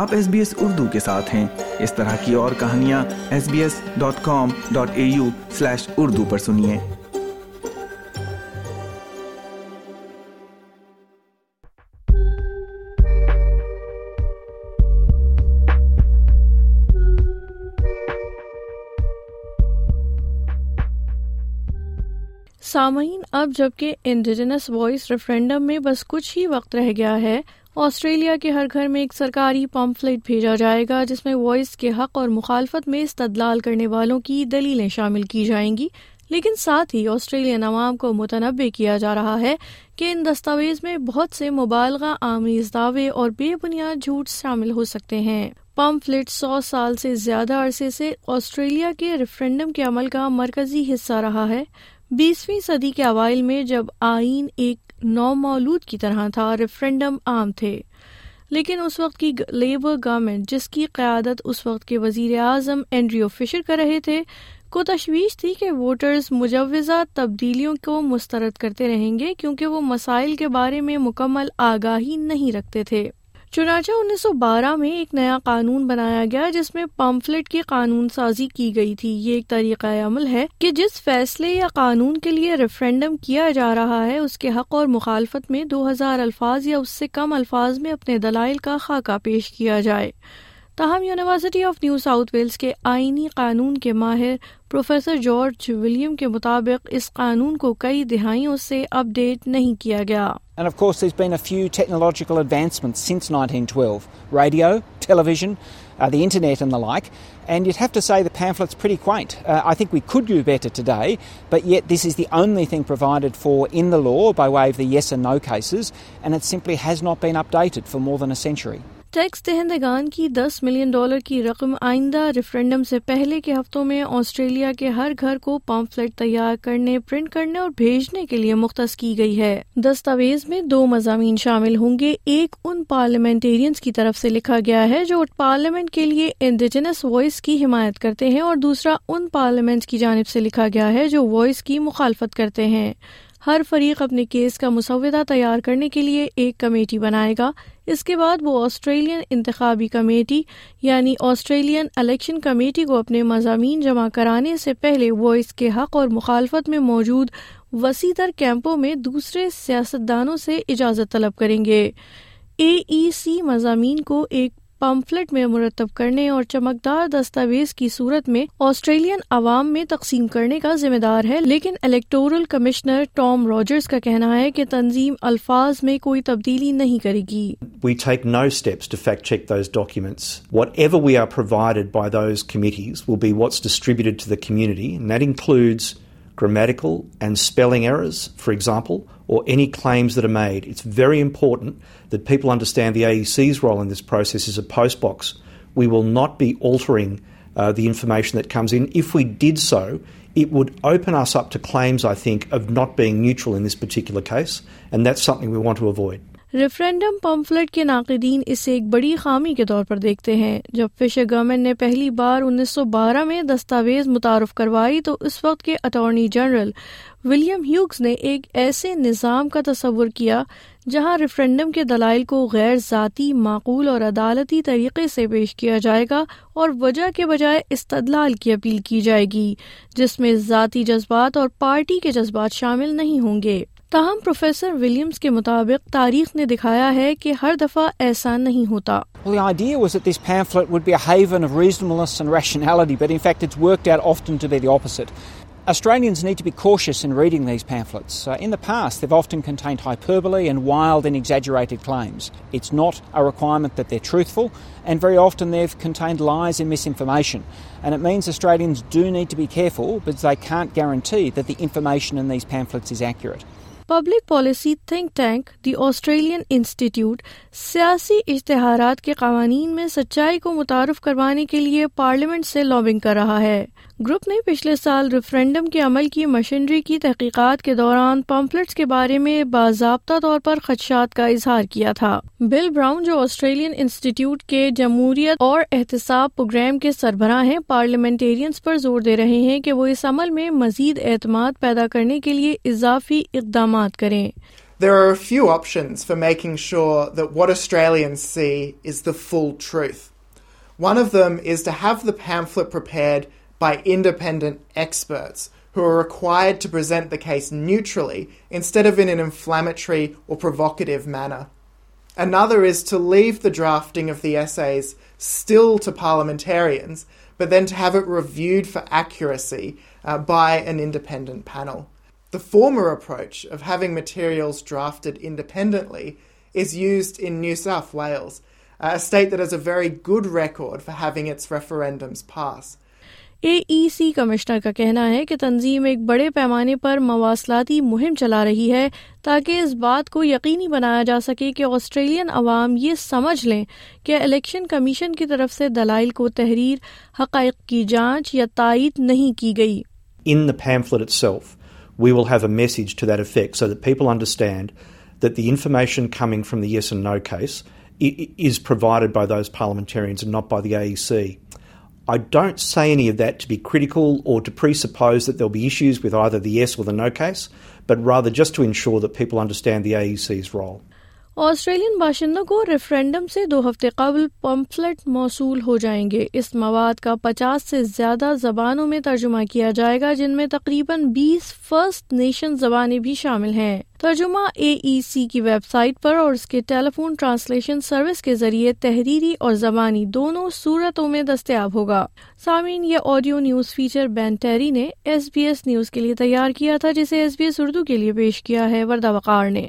آپ S B S Urdu کے ساتھ ہیں اس طرح کی اور کہانیاں S S B dot dot com A U slash Urdu پر سنیے سامعین اب جبکہ انڈیجنس وائس ریفرینڈم میں بس کچھ ہی وقت رہ گیا ہے آسٹریلیا کے ہر گھر میں ایک سرکاری پمفلٹ بھیجا جائے گا جس میں وائس کے حق اور مخالفت میں استدلال کرنے والوں کی دلیلیں شامل کی جائیں گی لیکن ساتھ ہی آسٹریلین عوام کو متنوع کیا جا رہا ہے کہ ان دستاویز میں بہت سے مبالغہ آمیز دعوے اور بے بنیاد جھوٹ شامل ہو سکتے ہیں پمفلٹ فلٹ سو سال سے زیادہ عرصے سے آسٹریلیا کے ریفرینڈم کے عمل کا مرکزی حصہ رہا ہے بیسویں صدی کے اوائل میں جب آئین ایک نو مولود کی طرح تھا ریفرینڈم عام تھے لیکن اس وقت کی لیبر گورمنٹ جس کی قیادت اس وقت کے وزیر اعظم اینڈریو فشر کر رہے تھے کو تشویش تھی کہ ووٹرز مجوزہ تبدیلیوں کو مسترد کرتے رہیں گے کیونکہ وہ مسائل کے بارے میں مکمل آگاہی نہیں رکھتے تھے چنانچہ انیس سو بارہ میں ایک نیا قانون بنایا گیا جس میں پمفلٹ کی قانون سازی کی گئی تھی یہ ایک طریقہ عمل ہے کہ جس فیصلے یا قانون کے لیے ریفرینڈم کیا جا رہا ہے اس کے حق اور مخالفت میں دو ہزار الفاظ یا اس سے کم الفاظ میں اپنے دلائل کا خاکہ پیش کیا جائے تاہم University of New South Wales کے آئینی قانون کے ماہر پروفیسر جارج ولیم کے مطابق اس قانون کو کئی دہائیوں سے اپ ڈیٹ نہیں کیا گیا And of course there's been a few technological advancements since 1912. Radio, television, uh, the internet and the like. And you'd have to say the pamphlet's pretty quaint. Uh, I think we could do better today, but yet this is the only thing provided for in the law by way of the yes and no cases. And it simply has not been updated for more than a century. Tax دہندگان کی دس million dollar کی رقم آئندہ referendum سے پہلے کے ہفتوں میں آسٹریلیا کے ہر گھر کو پمپ فلٹ تیار کرنے پرنٹ کرنے اور بھیجنے کے لیے مختص کی گئی ہے دستاویز میں دو مضامین شامل ہوں گے ایک ان پارلیمنٹیرینز کی طرف سے لکھا گیا ہے جو پارلیمنٹ کے لیے انڈیجنس وائس کی حمایت کرتے ہیں اور دوسرا ان پارلیمنٹ کی جانب سے لکھا گیا ہے جو وائس کی مخالفت کرتے ہیں ہر فریق اپنے کیس کا مسودہ تیار کرنے کے لیے ایک کمیٹی بنائے گا اس کے بعد وہ آسٹریلین انتخابی کمیٹی یعنی آسٹریلین الیکشن کمیٹی کو اپنے مضامین جمع کرانے سے پہلے وہ اس کے حق اور مخالفت میں موجود وسیع تر کیمپوں میں دوسرے سیاستدانوں سے اجازت طلب کریں گے اے ای سی مضامین کو ایک پمفلٹ میں مرتب کرنے اور چمکدار دستاویز کی صورت میں آسٹریلین عوام میں تقسیم کرنے کا ذمہ دار ہے لیکن الیکٹورل کمشنر ٹام راجرز کا کہنا ہے کہ تنظیم الفاظ میں کوئی تبدیلی نہیں کرے گی or any claims that are made. It's very important that people understand the AEC's role in this process is a post box. We will not be altering uh, the information that comes in. If we did so, it would open us up to claims, I think, of not being neutral in this particular case, and that's something we want to avoid. Referendum pamphlet کے ناقدین اسے ایک بڑی خامی کے طور پر دیکھتے ہیں جب فشر گورنمنٹ نے پہلی بار انیس سو بارہ میں دستاویز متعارف کروائی تو اس وقت کے اٹارنی جنرل ولیم ہیوکس نے ایک ایسے نظام کا تصور کیا جہاں ریفرینڈم کے دلائل کو غیر ذاتی معقول اور عدالتی طریقے سے پیش کیا جائے گا اور وجہ کے بجائے استدلال کی اپیل کی جائے گی جس میں ذاتی جذبات اور پارٹی کے جذبات شامل نہیں ہوں گے تاہم پروفیسر تاریخ نے دکھایا ہے کہ ہر دفعہ ایسا نہیں ہوتا public policy think tank the Australian Institute سیاسی اشتہارات کے قوانین میں سچائی کو متعارف کروانے کے لیے پارلیمنٹ سے لابنگ کر رہا ہے گروپ نے پچھلے سال ریفرینڈم کے عمل کی مشینری کی تحقیقات کے دوران پمفلٹس کے بارے میں باضابطہ طور پر خدشات کا اظہار کیا تھا بل براؤن جو آسٹریلین انسٹیٹیوٹ کے جمہوریت اور احتساب پروگرام کے سربراہ ہیں پارلیمنٹرینس پر زور دے رہے ہیں کہ وہ اس عمل میں مزید اعتماد پیدا کرنے کے لیے اضافی اقدامات کریں there prepared by independent experts who are required to present the case neutrally instead of in an inflammatory or provocative manner. Another is to leave the drafting of the essays still to parliamentarians, but then to have it reviewed for accuracy uh, by an independent panel. The former approach of having materials drafted independently is used in New South Wales, a state that has a very good record for having its referendums pass. A E C commissioner کا کہنا ہے کہ تنظیم ایک بڑے پیمانے پر مواصلاتی مہم چلا رہی ہے تاکہ اس بات کو یقینی بنایا جا سکے کہ آسٹریلین عوام یہ سمجھ لیں کہ الیکشن کمیشن کی طرف سے دلائل کو تحریر حقائق کی جانچ یا تائید نہیں کی گئی in the pamphlet itself we will have a message to that effect so that people understand that the information coming from the yes and no cases is provided by the parliamentarians not by the I C I don't say any of that to be critical or to presuppose that there'll be issues with either the yes or the no case, but rather just to ensure that people understand the AEC's role. Australian باشندوں کو referendum سے دو ہفتے قبل پمفلٹ موصول ہو جائیں گے اس مواد کا پچاس سے زیادہ زبانوں میں ترجمہ کیا جائے گا جن میں تقریباً بیس فرسٹ نیشن زبانیں بھی شامل ہیں ترجمہ اے ای سی کی ویب سائٹ پر اور اس کے ٹیلی فون ٹرانسلیشن سروس کے ذریعے تحریری اور زبانی دونوں صورتوں میں دستیاب ہوگا سامعین یہ audio news feature Ben Terry نے ایس بی ایس نیوز کے لیے تیار کیا تھا جسے ایس بی ایس اردو کے لیے پیش کیا ہے وردہ وقار نے